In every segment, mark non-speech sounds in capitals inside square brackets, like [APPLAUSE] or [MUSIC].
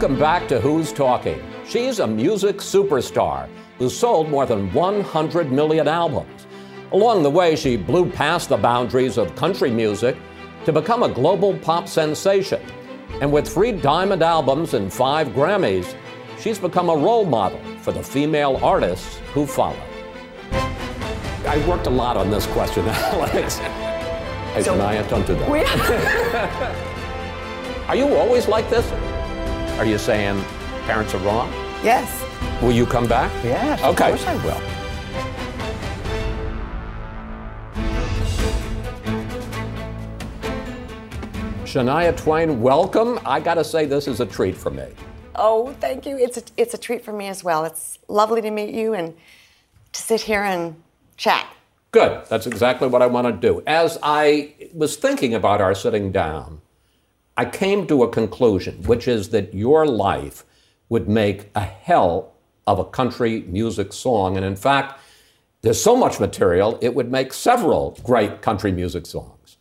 Welcome back to Who's Talking. She's a music superstar who sold more than 100 million albums. Along the way, she blew past the boundaries of country music to become a global pop sensation. And with three diamond albums and five Grammys, she's become a role model for the female artists who follow. I worked a lot on this question, [LAUGHS] Alex. Hey, So- don't do that. We- [LAUGHS] Are you always like this? Are you saying parents are wrong? yes. Will you come back? Yes, Okay. of course I will. Shania Twain, welcome. I got to say, this is a treat for me. Oh, thank you. It's a, it's a treat for me as well. It's lovely to meet you and to sit here and chat. Good. That's exactly what I want to do. As I was thinking about our sitting down, I came to a conclusion, which is that your life would make a hell of a country music song. And in fact, there's so much material, it would make several great country music songs.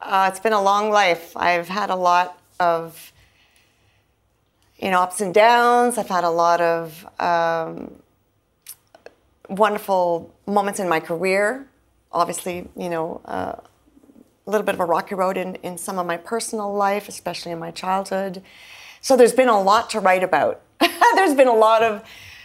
Uh, it's been a long life. I've had a lot of, you know, ups and downs. I've had a lot of um, wonderful moments in my career. Obviously, you know, uh, a little bit of a rocky road in, in some of my personal life, especially in my childhood. So there's been a lot to write about. [LAUGHS] there's been a lot of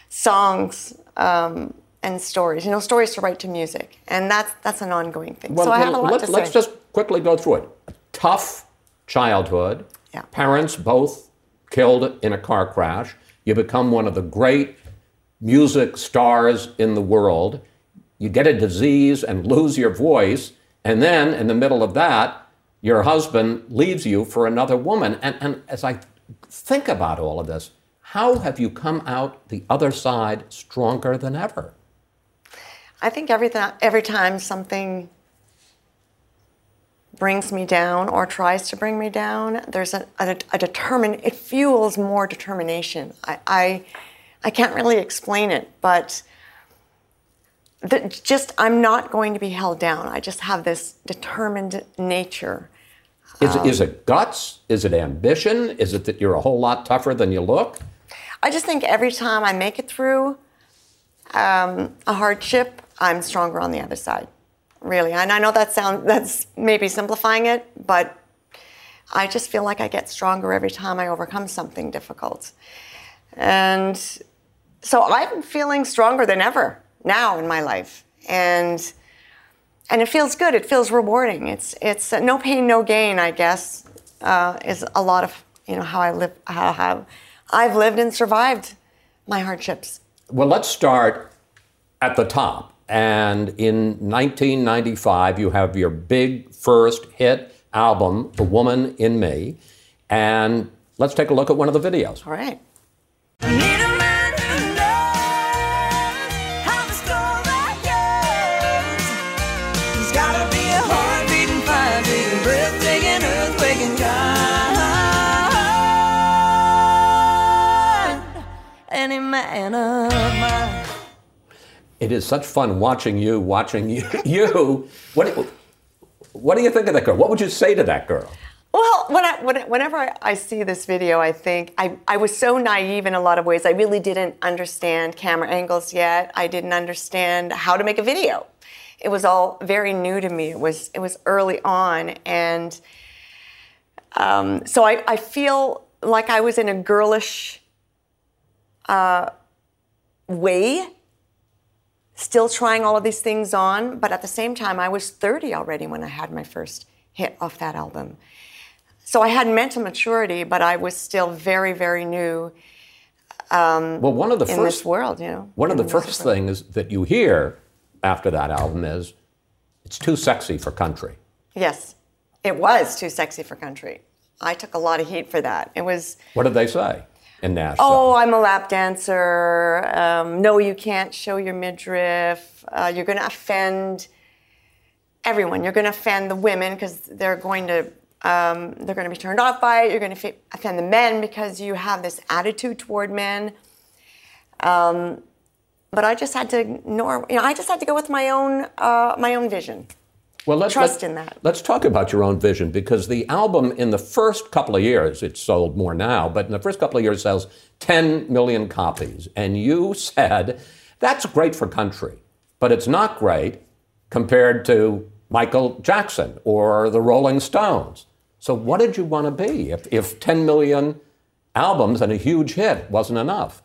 songs um, and stories, you know, stories to write to music, and that's that's an ongoing thing. so I have a lot let, to let's just quickly go through it. Tough childhood. Yeah. Parents both killed in a car crash. You become one of the great music stars in the world. You get a disease and lose your voice. And then, in the middle of that, your husband leaves you for another woman. And, and as I think about all of this, how have you come out the other side stronger than ever? I think every, th- every time something brings me down or tries to bring me down, there's a, a, a determined, it fuels more determination. I, I, I can't really explain it, but the, just I'm not going to be held down. I just have this determined nature. Is, is it guts? Is it ambition? Is it that you're a whole lot tougher than you look? I just think every time I make it through um, a hardship, I'm stronger on the other side. Really, and I know that sound that's maybe simplifying it, but I just feel like I get stronger every time I overcome something difficult, and so I'm feeling stronger than ever now in my life, and and it feels good. It feels rewarding. It's it's uh, no pain, no gain. I guess uh, is a lot of you know how I live, how, how I've lived and survived my hardships. Well, let's start at the top. And in 1995, you have your big first hit album, The Woman in Me. And let's take a look at one of the videos. All right. Man of mine. It is such fun watching you, watching you. [LAUGHS] you. What, what do you think of that girl? What would you say to that girl? Well, when I, when, whenever I, I see this video, I think I, I was so naive in a lot of ways. I really didn't understand camera angles yet. I didn't understand how to make a video. It was all very new to me. It was it was early on, and um, so I, I feel like I was in a girlish uh, way, still trying all of these things on. But at the same time, I was 30 already when I had my first hit off that album. So I had mental maturity, but I was still very, very new Well, one of the in first this world, you know. One of the first world. things that you hear after that album is it's too sexy for country. Yes, it was too sexy for country. I took a lot of heat for that. It was, What did they say in Nashville? oh, I'm a lap dancer. Um, no, you can't show your midriff. Uh, you're going to offend everyone. You're going to offend the women because they're going to um, they're going to be turned off by it. You're going to offend the men because you have this attitude toward men. Um, but I just had to ignore. You know, I just had to go with my own uh, my own vision. Well, let's, trust let- in that. Let's talk about your own vision because the album, in the first couple of years, it's sold more now, but in the first couple of years, sells 10 million copies. And you said that's great for country, but it's not great compared to Michael Jackson or the Rolling Stones. So, what did you want to be if, if 10 million albums and a huge hit wasn't enough?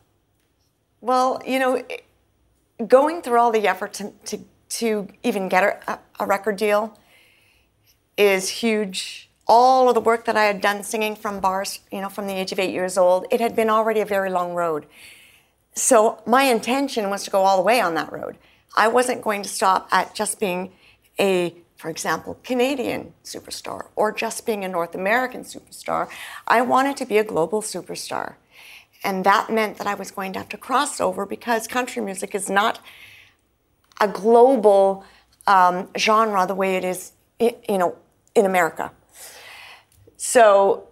Well, you know, going through all the effort to, to, to even get a, a record deal is huge. All of the work that I had done singing from bars, you know, from the age of eight years old, it had been already a very long road. So my intention was to go all the way on that road. I wasn't going to stop at just being a, for example, Canadian superstar or just being a North American superstar. I wanted to be a global superstar. And that meant that I was going to have to cross over because country music is not a global um, genre the way it is, you know, in America. So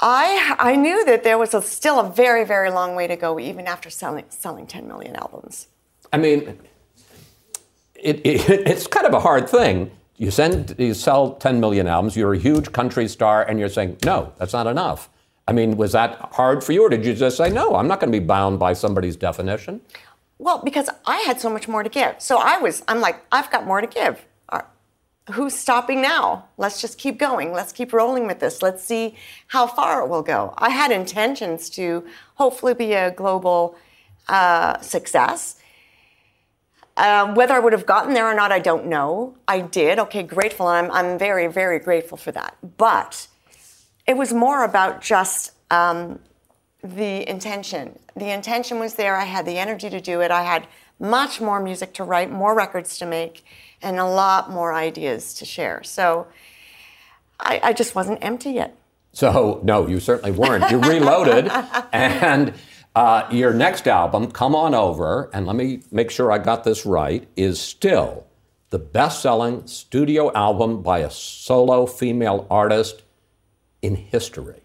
I I knew that there was a, still a very very long way to go even after selling selling 10 million albums. I mean, it, it, [LAUGHS] it's kind of a hard thing. You send, you sell 10 million albums. You're a huge country star, and you're saying, no, that's not enough. I mean, was that hard for you, or did you just say, no, I'm not going to be bound by somebody's definition? Well, because I had so much more to give. So I was I'm like I've got more to give. Uh, Who's stopping now? Let's just keep going. Let's keep rolling with this. Let's see how far it will go. I had intentions to hopefully be a global uh, success. Um, whether I would have gotten there or not, I don't know. I did. Okay, grateful. I'm, I'm very, very grateful for that. But it was more about just um, the intention. The intention was there. I had the energy to do it. I had much more music to write, more records to make, and a lot more ideas to share. So I, I just wasn't empty yet. So, no, you certainly weren't. You reloaded, [LAUGHS] and uh, your next album, Come On Over, and let me make sure I got this right, is still the best selling studio album by a solo female artist in history.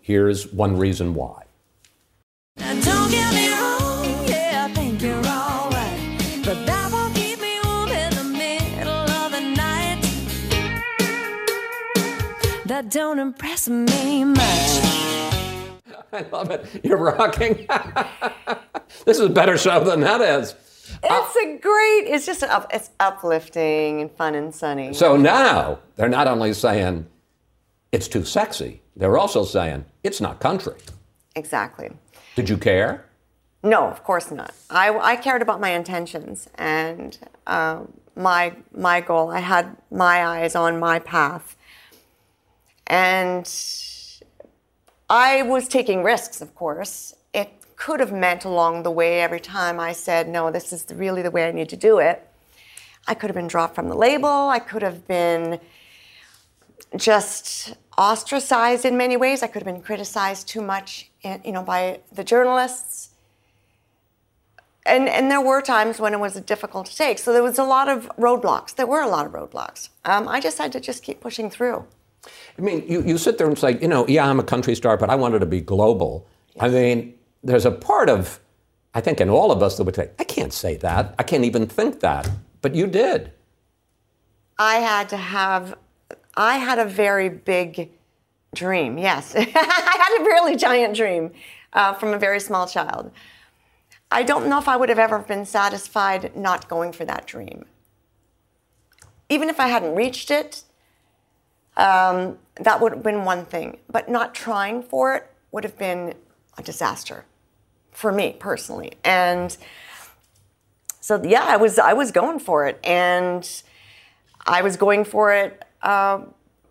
Here's one reason why. That won't keep me warm in the middle of the night. That don't impress me much. [LAUGHS] I love it. You're rocking. [LAUGHS] this is a better show than that is. Uh, it's a great. It's just up, it's uplifting and fun and sunny. So now they're not only saying it's too sexy, they're also saying it's not country. exactly. Did you care? No, of course not. I, I cared about my intentions and um, my my goal. I had my eyes on my path, and I was taking risks. Of course, it could have meant along the way every time I said, "No, this is really the way I need to do it." I could have been dropped from the label. I could have been just ostracized in many ways. I could have been criticized too much, eh, you know, by the journalists and and there were times when it was difficult to take. So there was a lot of roadblocks. There were a lot of roadblocks. Um, I just had to just keep pushing through. I mean, you, you sit there and say, you know, yeah, I'm a country star, but I wanted to be global. I mean, there's a part of, I think, in all of us that would say, I can't say that. I can't even think that. But you did. I had to have, I had a very big dream. Yes, [LAUGHS] I had a really giant dream uh, from a very small child. I don't know if I would have ever been satisfied not going for that dream. Even if I hadn't reached it, um, that would have been one thing. But not trying for it would have been a disaster for me personally. And so, yeah, I was I was going for it, and I was going for it uh,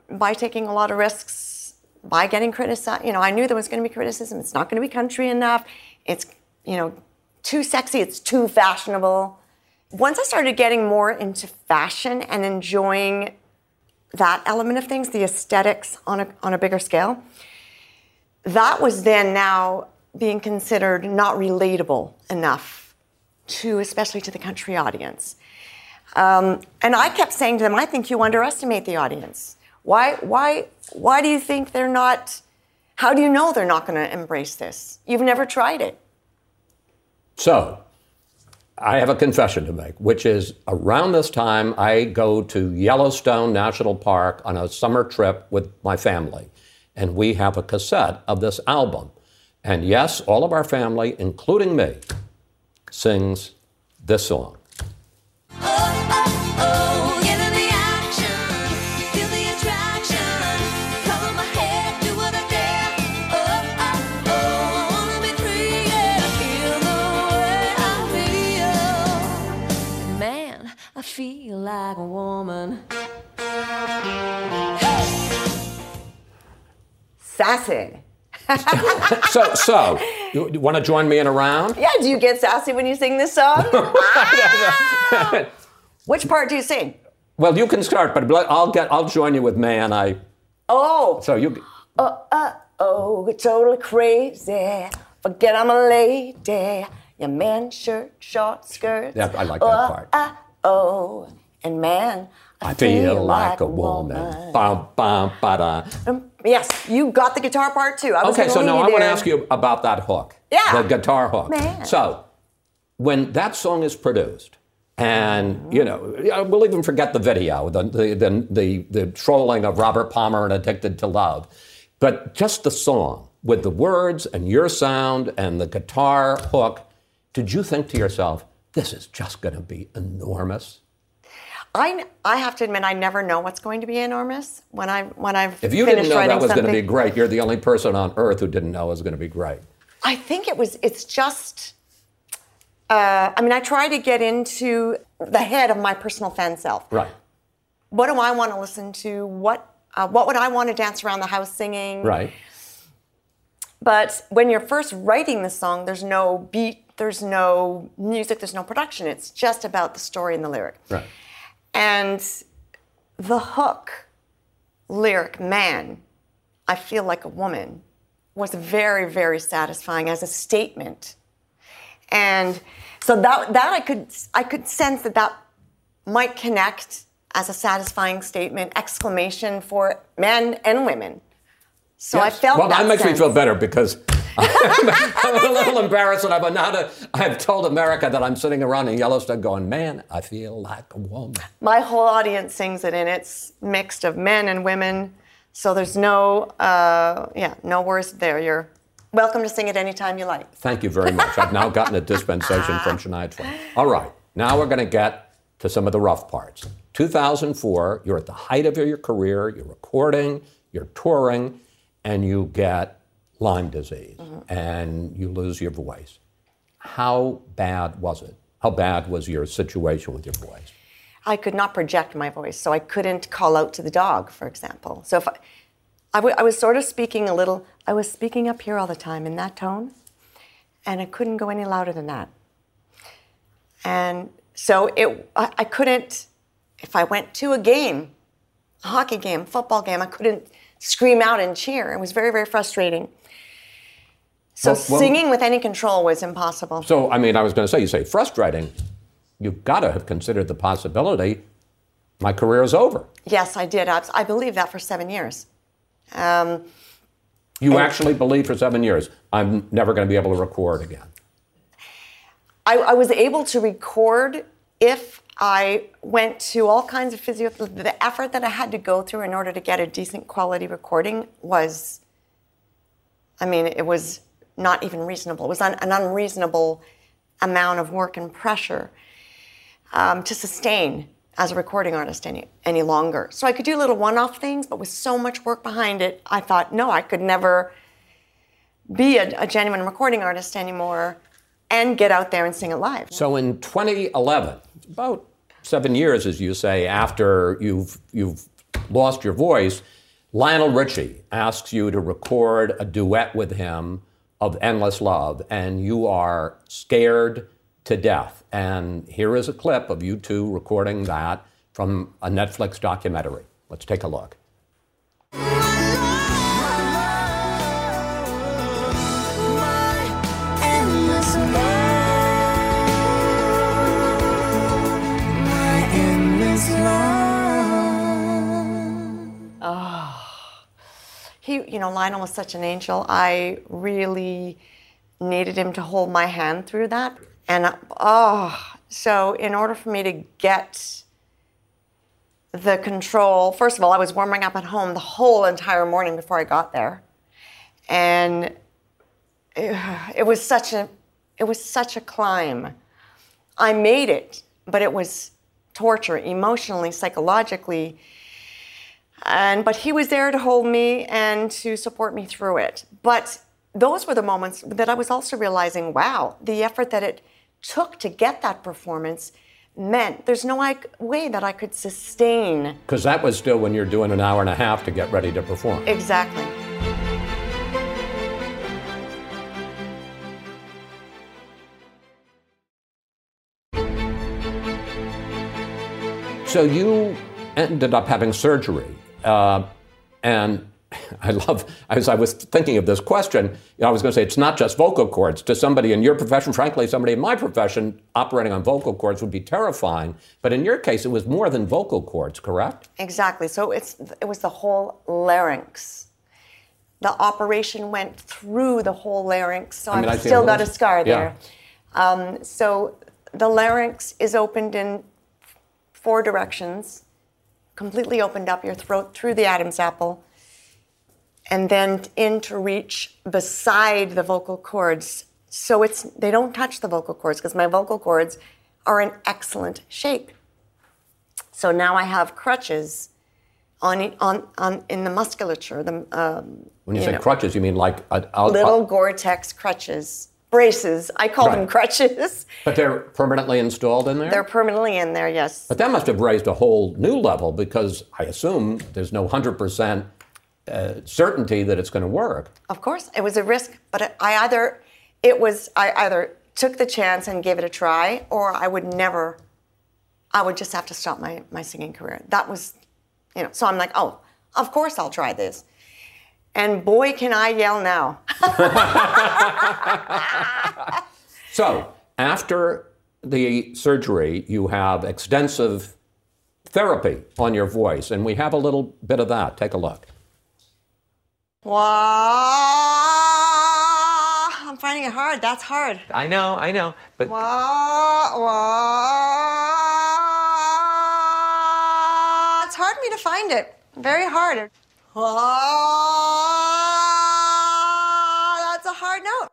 by taking a lot of risks, by getting criticized. You know, I knew there was going to be criticism. It's not going to be country enough. It's you know too sexy. It's too fashionable. Once I started getting more into fashion and enjoying that element of things, the aesthetics on a, on a bigger scale, that was then now being considered not relatable enough to, especially to the country audience. Um, and I kept saying to them, I think you underestimate the audience. Why, why, why do you think they're not, how do you know they're not going to embrace this? You've never tried it. So, I have a confession to make, which is around this time I go to Yellowstone National Park on a summer trip with my family, and we have a cassette of this album. And yes, all of our family, including me, sings this song. Yeah, feel the attraction. Cover my head, do what I dare. Uh I oh wanna be created. I feel the way I feel. Man, I feel like a woman. Sassy. [LAUGHS] So, so you, you want to join me in a round? Yeah, do you get sassy when you sing this song? [LAUGHS] Ah! [LAUGHS] Which part do you sing? Well, you can start, but I'll get. I'll join you with May and I. Oh, So you. oh, uh, oh, it's totally crazy. Forget I'm a lady. Your man shirt, short skirts. Yeah, I like that oh, part. Uh, oh, and man, I, I feel like a woman. Bum, bum, ba-da. Um, yes, you got the guitar part too. I was Okay, so now I want to ask you about that hook. Yeah. The guitar hook. Man. So, when that song is produced, and you know, we'll even forget the video, the the, the the trolling of Robert Palmer and "Addicted to Love," but just the song with the words and your sound and the guitar hook. Did you think to yourself, "This is just going to be enormous"? I, I have to admit, I never know what's going to be enormous when I when I've If you didn't know that was going to be great, you're the only person on earth who didn't know it was going to be great. I think it was. It's just. Uh, I mean, I try to get into the head of my personal fan self. Right. What do I want to listen to? What uh, What would I want to dance around the house singing? Right. But when you're first writing the song, there's no beat, there's no music, there's no production. It's just about the story and the lyric. Right. And the hook lyric, man, I feel like a woman, was very, very satisfying as a statement. And so that, that I could I could sense that that might connect as a satisfying statement, exclamation for men and women. So I felt well, that, that makes me feel better because [LAUGHS] I'm a little embarrassed that I've not. I've told America that I'm sitting around in Yellowstone going, man, I feel like a woman. My whole audience sings it, and it's mixed of men and women. So there's no, uh, yeah, no worries there. You're welcome to sing it anytime you like. Thank you very much. I've now gotten a dispensation from Shania Twain. All right, now we're going to get to some of the rough parts. 2004, you're at the height of your career, you're recording, you're touring, and you get Lyme disease mm-hmm. and you lose your voice. How bad was it? How bad was your situation with your voice? I could not project my voice, so I couldn't call out to the dog, for example. So if I, I, w- I was sort of speaking a little, I was speaking up here all the time in that tone, and I couldn't go any louder than that. And so it, I, I couldn't, if I went to a game, a hockey game, football game, I couldn't scream out and cheer. It was very, very frustrating. So Well- well- singing with any control was impossible. So, I mean, I was going to say, you say frustrating. You've got to have considered the possibility my career is over. yes, I did. I, I believed that for seven years. Um, You actually believed for seven years, I'm never going to be able to record again. I, I was able to record if I went to all kinds of physio. The effort that I had to go through in order to get a decent quality recording was, I mean, it was not even reasonable. It was un, an unreasonable amount of work and pressure um, to sustain as a recording artist any, any longer. So I could do little one off things, but with so much work behind it, I thought, no, I could never be a, a genuine recording artist anymore and get out there and sing it live. So in 2011, about seven years, as you say, after you've, you've lost your voice, Lionel Richie asks you to record a duet with him of Endless Love, and you are scared to death. And here is a clip of you two recording that from a Netflix documentary. Let's take a look. Ah. He, you know, Lionel was such an angel. I really needed him to hold my hand through that. And oh, so in order for me to get the control, first of all, I was warming up at home the whole entire morning before I got there. And it, it was such a it was such a climb. I made it, but it was torture emotionally, psychologically. And but he was there to hold me and to support me through it. But those were the moments that I was also realizing, wow, the effort that it took to get that performance meant there's no like, way that I could sustain Because that was still when you're doing an hour and a half to get ready to perform. exactly. So you ended up having surgery, uh, and [LAUGHS] I love. As I was thinking of this question, you know, I was going to say it's not just vocal cords. To somebody in your profession, frankly, somebody in my profession, operating on vocal cords would be terrifying. But in your case, it was more than vocal cords, correct? Exactly. So it's it was the whole larynx. The operation went through the whole larynx, so I mean, I've still got a scar yeah. there. Um, so the larynx is opened in four directions, completely opened up your throat through the Adam's apple, and then in to reach beside the vocal cords. So it's they don't touch the vocal cords because my vocal cords are in excellent shape. So now I have crutches on on on in the musculature. The um, When you, you say know, crutches, you mean like a, a- little a- Gore-Tex crutches, braces. I call them crutches. [LAUGHS] but they're permanently installed in there. They're permanently in there. Yes. but that must have raised a whole new level because I assume there's no hundred percent uh, certainty that it's going to work. Of course, it was a risk, but I either it was I either took the chance and gave it a try, or I would never. I would just have to stop my my singing career. That was, you know. So I'm like, oh, of course I'll try this. And boy, can I yell now! [LAUGHS] So, after the surgery, you have extensive therapy on your voice, and we have a little bit of that. Take a look. Wow, I'm finding it hard. That's hard. I know, I know, but Wow, wow. It's hard for me to find it. Very hard. Wow, that's a hard note.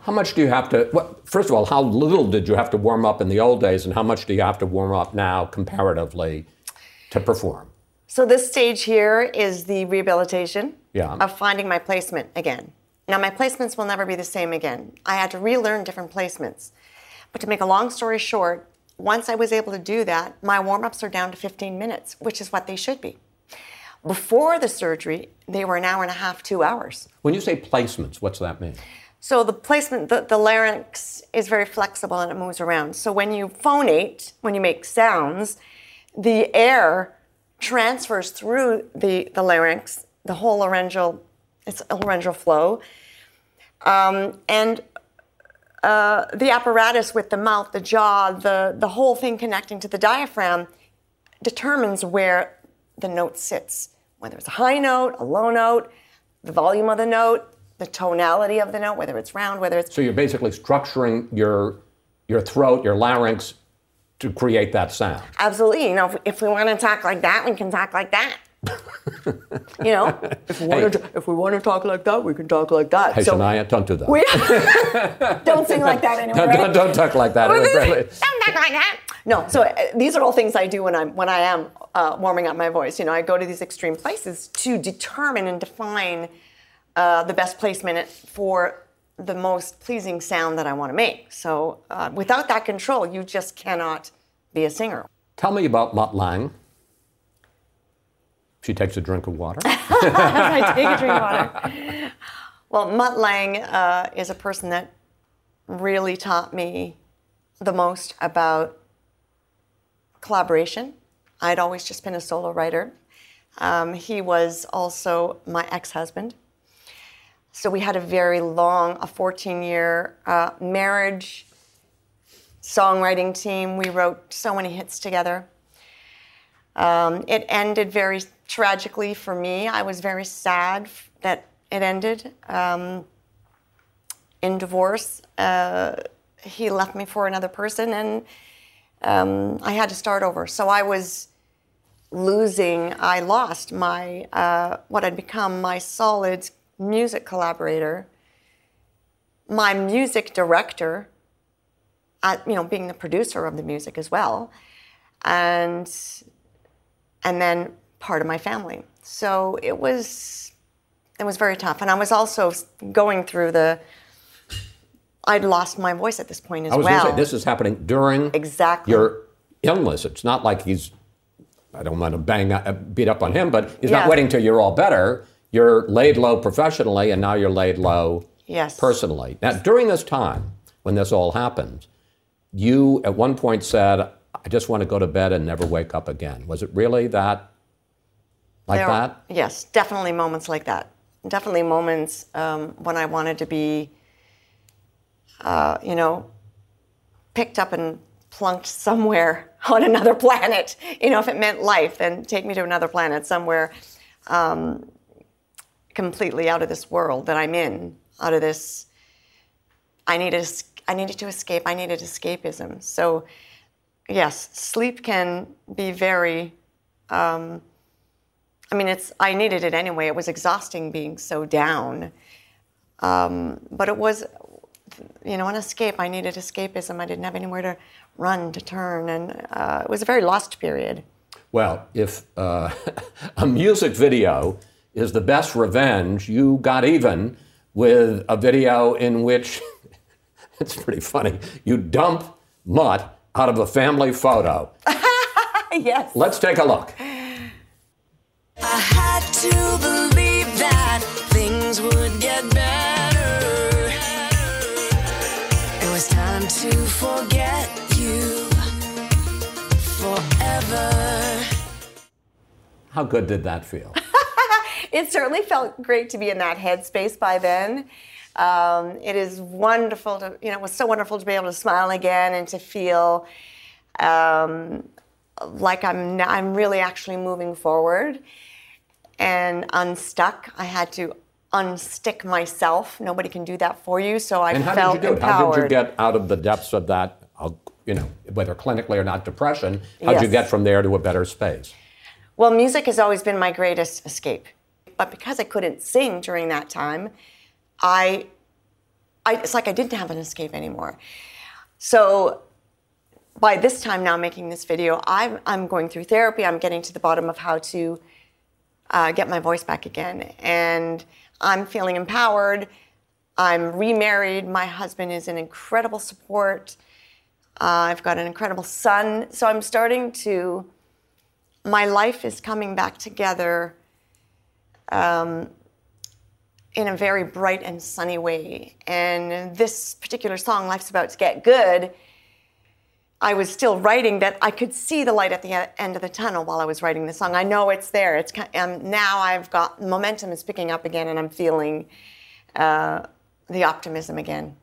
How much do you have to? Well, first of all, how little did you have to warm up in the old days, and how much do you have to warm up now comparatively to perform? So this stage here is the rehabilitation Yeah. of finding my placement again. Now my placements will never be the same again. I had to relearn different placements. But to make a long story short, once I was able to do that, my warm-ups are down to 15 minutes, which is what they should be. Before the surgery, they were an hour and a half, two hours. When you say placements, what's that mean? So the placement, the, the larynx is very flexible and it moves around. So when you phonate, when you make sounds, the air transfers through the, the larynx, the whole laryngeal, it's a laryngeal flow. Um, and uh, the apparatus with the mouth, the jaw, the, the whole thing connecting to the diaphragm determines where the note sits, whether it's a high note, a low note, the volume of the note, the tonality of the note, whether it's round, whether it's So you're basically structuring your your throat, your larynx, to create that sound. absolutely. You know, if, if we want to talk like that, we can talk like that. [LAUGHS] you know, if we want to, if we want to talk like that, we can talk like that. Hey, So- Shania, don't do that. We- [LAUGHS] don't sing like that anymore. don't, right? don't, don't talk like that. It was Don't talk like that. No, so uh, these are all things I do when I'm when I am uh, warming up my voice. You know, I go to these extreme places to determine and define uh, the best placement for the most pleasing sound that I want to make. So uh, without that control, you just cannot be a singer. Tell me about Mutt Lange. She takes a drink of water. [LAUGHS] I take a drink of water. Well, Mutt Lange uh, is a person that really taught me the most about collaboration. I'd always just been a solo writer. Um, he was also my ex husband. So we had a very long, a 14 year uh, marriage, songwriting team. We wrote so many hits together. Um, it ended very tragically for me. I was very sad that it ended um, in divorce. Uh, he left me for another person, and um, I had to start over. So I was losing. I lost my uh, what had become my solid music collaborator, my music director. At, you know, being the producer of the music as well, and and then part of my family. So it was it was very tough, and I was also going through the. I'd lost my voice at this point as I was well. say, this is happening during Exactly. your illness. It's not like he's, I don't want to bang, uh, beat up on him, but he's Yeah. not waiting till you're all better. You're laid low professionally, and now you're laid low Yes. personally. Now, during this time, when this all happened, you at one point said, I just want to go to bed and never wake up again. Was it really that, like There- that? Yes, definitely moments like that. Definitely moments um, when I wanted to be, uh, you know, picked up and plunked somewhere [LAUGHS] on another planet. You know, if it meant life, then take me to another planet somewhere um, completely out of this world that I'm in, out of this. I needed, I needed to escape. I needed escapism. So, yes, sleep can be very I mean, it's. I needed it anyway. It was exhausting being so down, um, but it was, you know, an escape. I needed escapism. I didn't have anywhere to run, to turn, and uh, it was a very lost period. Well, if uh, [LAUGHS] a music video is the best revenge, you got even with a video in which [LAUGHS] it's pretty funny. You dump Mutt out of a family photo. [LAUGHS] yes. Let's take a look. I had to believe that things would get better. It was time to forget you forever. How good did that feel? It certainly felt great to be in that headspace by then. Um, it is wonderful to, you know, it was so wonderful to be able to smile again and to feel um, like I'm, I'm really actually moving forward and unstuck. I had to unstick myself. Nobody can do that for you, so I And how felt did you do it? empowered. How did you get out of the depths of that, uh, you know, whether clinically or not depression? How did you get from there to a better space? Well, music has always been my greatest escape. But because I couldn't sing during that time, I, I it's like I didn't have an escape anymore. So by this time now making this video, I'm, I'm going through therapy. I'm getting to the bottom of how to uh, get my voice back again. And I'm feeling empowered. I'm remarried. My husband is an incredible support. Uh, I've got an incredible son. So I'm starting to my life is coming back together um, in a very bright and sunny way. And this particular song, Life's About to Get Good, I was still writing that I could see the light at the end of the tunnel while I was writing the song. I know it's there. It's um, now I've got momentum is picking up again, and I'm feeling uh, the optimism again.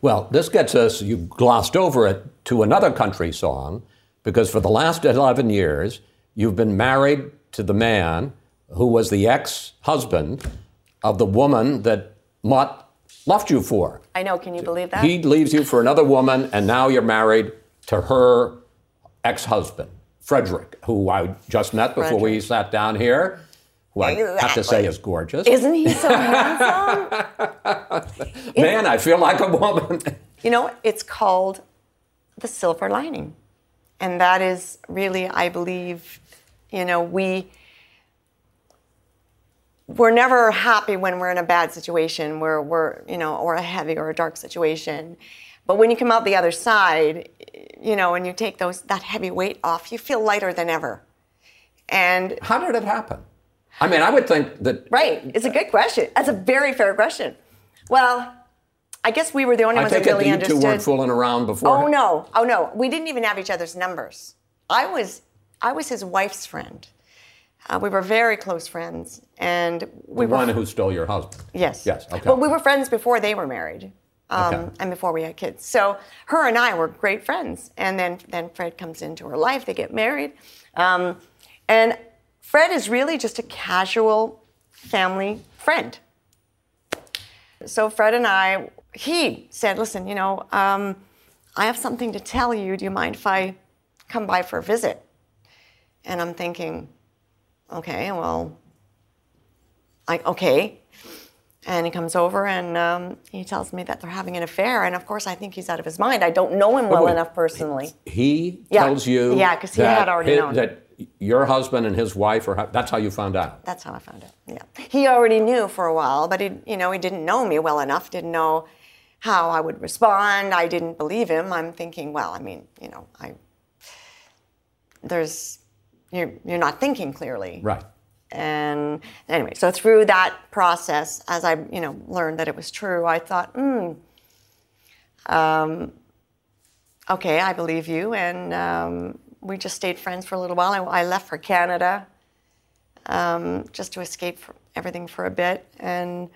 Well, this gets us, you glossed over it, to another country song, because for the last 11 years, you've been married to the man who was the ex husband of the woman that Mutt left you for. I know. Can you believe that? He leaves you for another woman, and now you're married to her ex husband, Frederick, who I just met before we sat down here, who I have to say Exactly. is gorgeous. Isn't he so [LAUGHS] handsome? [LAUGHS] Man, I feel like a woman. [LAUGHS] You know, it's called the silver lining. And that is really, I believe, you know, we we're never happy when we're in a bad situation where we're, you know, or a heavy or a dark situation. But when you come out the other side, you know, and you take those that heavy weight off, you feel lighter than ever. And How did it happen? I mean, I would think that right, it's a good question. That's a very fair question. Well, I guess we were the only I ones take that it really you understood. two weren't fooling around before. Oh no! Oh no! We didn't even have each other's numbers. I was, I was his wife's friend. Uh, we were very close friends, and we The were one who stole your husband. yes, Yes. Okay. But we were friends before they were married, um, Okay. and before we had kids. So her and I were great friends. And then then Fred comes into her life. They get married, um, and Fred is really just a casual family friend. So Fred and I he said, "Listen, you know, um, I have something to tell you. Do you mind if I come by for a visit?" And I'm thinking, "Okay, well, I okay." And he comes over and um, he tells me that they're having an affair. And of course, I think he's out of his mind. I don't know him well wait. enough personally. He Yeah. tells you Yeah, because he had already hi- known. that your husband and his wife are. That's how you found out. That's how I found out. Yeah, he already knew for a while, but he, you know, he didn't know me well enough. Didn't know how I would respond. I didn't believe him. I'm thinking, well, I mean, you know, I there's you're you're not thinking clearly. Right. And anyway, so through that process, as I you know learned that it was true, I thought, hmm, um, okay, I believe you, and um, we just stayed friends for a little while. I, I left for Canada um, just to escape from everything for a bit, and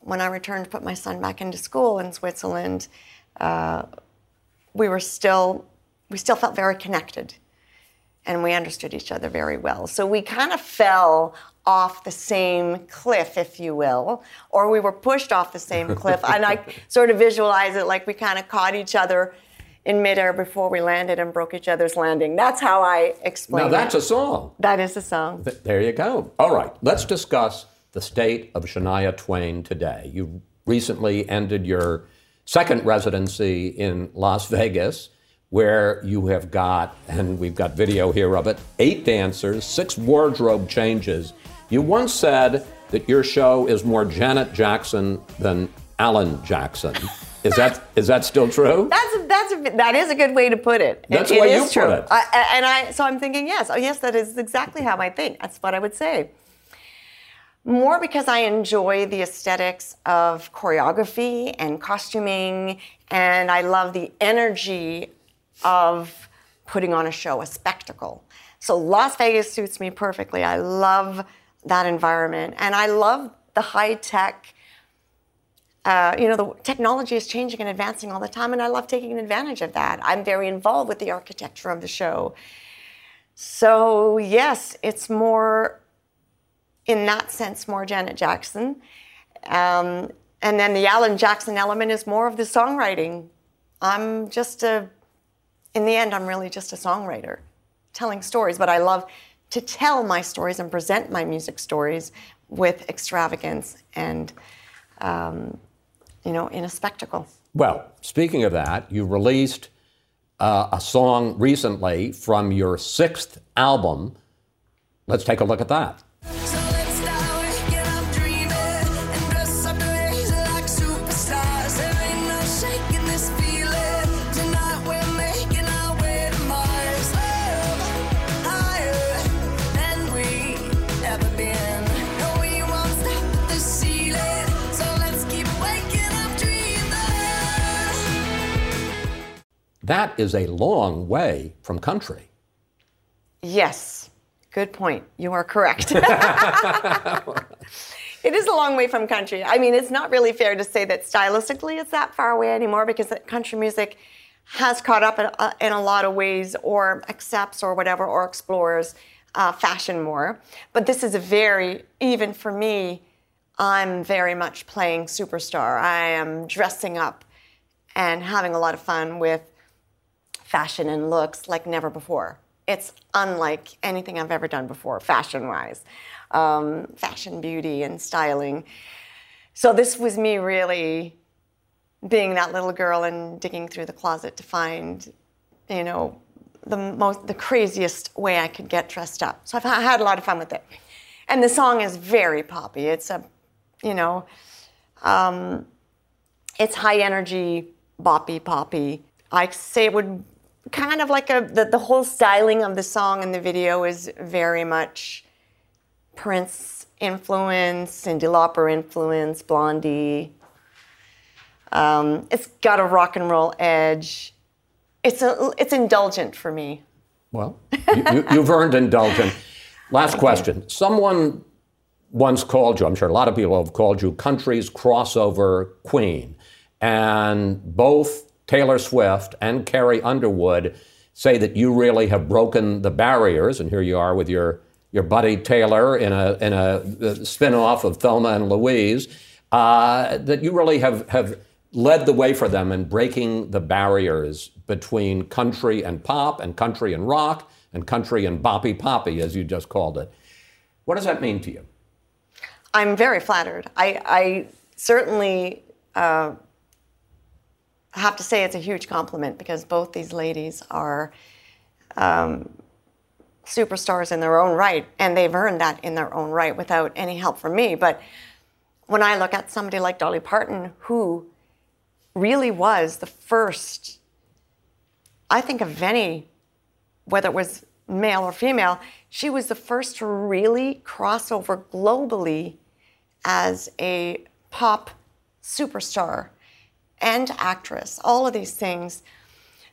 when I returned to put my son back into school in Switzerland, uh, we were still we still felt very connected and we understood each other very well. So we kind of fell off the same cliff, if you will, or we were pushed off the same cliff. and I [LAUGHS] sort of visualize it like we kind of caught each other in midair before we landed and broke each other's landing. That's how I explain Now that's it. a song. that is a song. Th- There you go. All right, let's discuss the state of Shania Twain today. You recently ended your second residency in Las Vegas, where you have got, and we've got video here of it, eight dancers, six wardrobe changes. You once said that your show is more Janet Jackson than Alan Jackson. [LAUGHS] Is that is that still true? That's a, that's a, that is a good way to put it. That's it, the way it you is put true. it. I, and I so I'm thinking yes, oh yes, that is exactly how I think. That's what I would say. More because I enjoy the aesthetics of choreography and costuming, and I love the energy of putting on a show, a spectacle. So Las Vegas suits me perfectly. I love that environment, and I love the high tech uh, you know, the technology is changing and advancing all the time, and I love taking advantage of that. I'm very involved with the architecture of the show. So, yes, it's more, in that sense, more Janet Jackson. Um, and then the Alan Jackson element is more of the songwriting. I'm just a, in the end, I'm really just a songwriter telling stories, but I love to tell my stories and present my music stories with extravagance and um, you know, in a spectacle. Well, speaking of that, you released uh, a song recently from your sixth album. Let's take a look at that. That is a long way from country. Yes, good point. You are correct. [LAUGHS] it is a long way from country. I mean, it's not really fair to say that stylistically it's that far away anymore because country music has caught up in, uh, in a lot of ways or accepts or whatever or explores uh, fashion more. But this is a very, even for me, I'm very much playing superstar. I am dressing up and having a lot of fun with fashion and looks like never before. It's unlike anything I've ever done before, fashion wise, um, fashion, beauty, and styling. So, this was me really being that little girl and digging through the closet to find, you know, the most, the craziest way I could get dressed up. So, I've ha- had a lot of fun with it. And the song is very poppy. It's a, you know, um, it's high energy, boppy, poppy. I say it would kind of like a the, the whole styling of the song and the video is very much Prince influence, Cyndi Lauper influence, Blondie. Um, it's got a rock and roll edge. It's a, it's indulgent for me. Well, you, you, you've earned indulgent. Last question. Someone once called you, I'm sure a lot of people have called you country's crossover queen. And both Taylor Swift and Carrie Underwood say that you really have broken the barriers. And here you are with your, your buddy Taylor in a, in a spin off of Thelma and Louise. Uh, that you really have, have led the way for them in breaking the barriers between country and pop and country and rock and country and boppy poppy, as you just called it. What does that mean to you? I'm very flattered. I, I certainly uh, have to say it's a huge compliment because both these ladies are um, superstars in their own right, and they've earned that in their own right without any help from me. But when I look at somebody like Dolly Parton, who really was the first, I think of any, whether it was male or female, she was the first to really cross over globally as a pop superstar and actress, all of these things.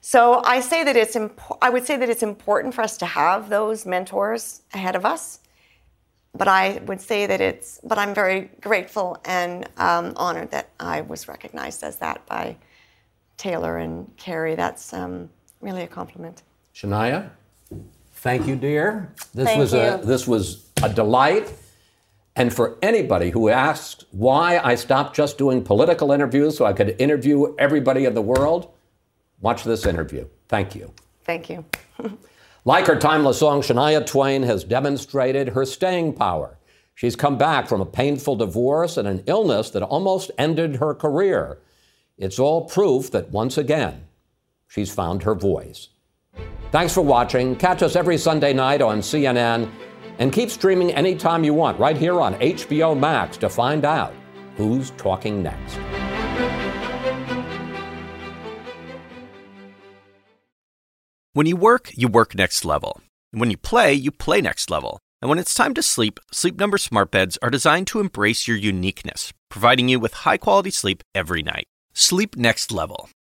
So I say that it's impo- I would say that it's important for us to have those mentors ahead of us. But I would say that it's, but I'm very grateful and um, honored that I was recognized as that by Taylor and Carrie. That's um, really a compliment. Shania, thank you, dear. This Thank was a this was a delight. And for anybody who asks why I stopped just doing political interviews so I could interview everybody in the world, watch this interview. Thank you. Thank you. [LAUGHS] Like her timeless song, Shania Twain has demonstrated her staying power. She's come back from a painful divorce and an illness that almost ended her career. It's all proof that once again, she's found her voice. Thanks for watching. Catch us every Sunday night on CNN and keep streaming anytime you want right here on HBO Max to find out who's talking next. When you work, you work next level. And when you play, you play next level. And when it's time to sleep, Sleep Number smart beds are designed to embrace your uniqueness, providing you with high-quality sleep every night. Sleep next level.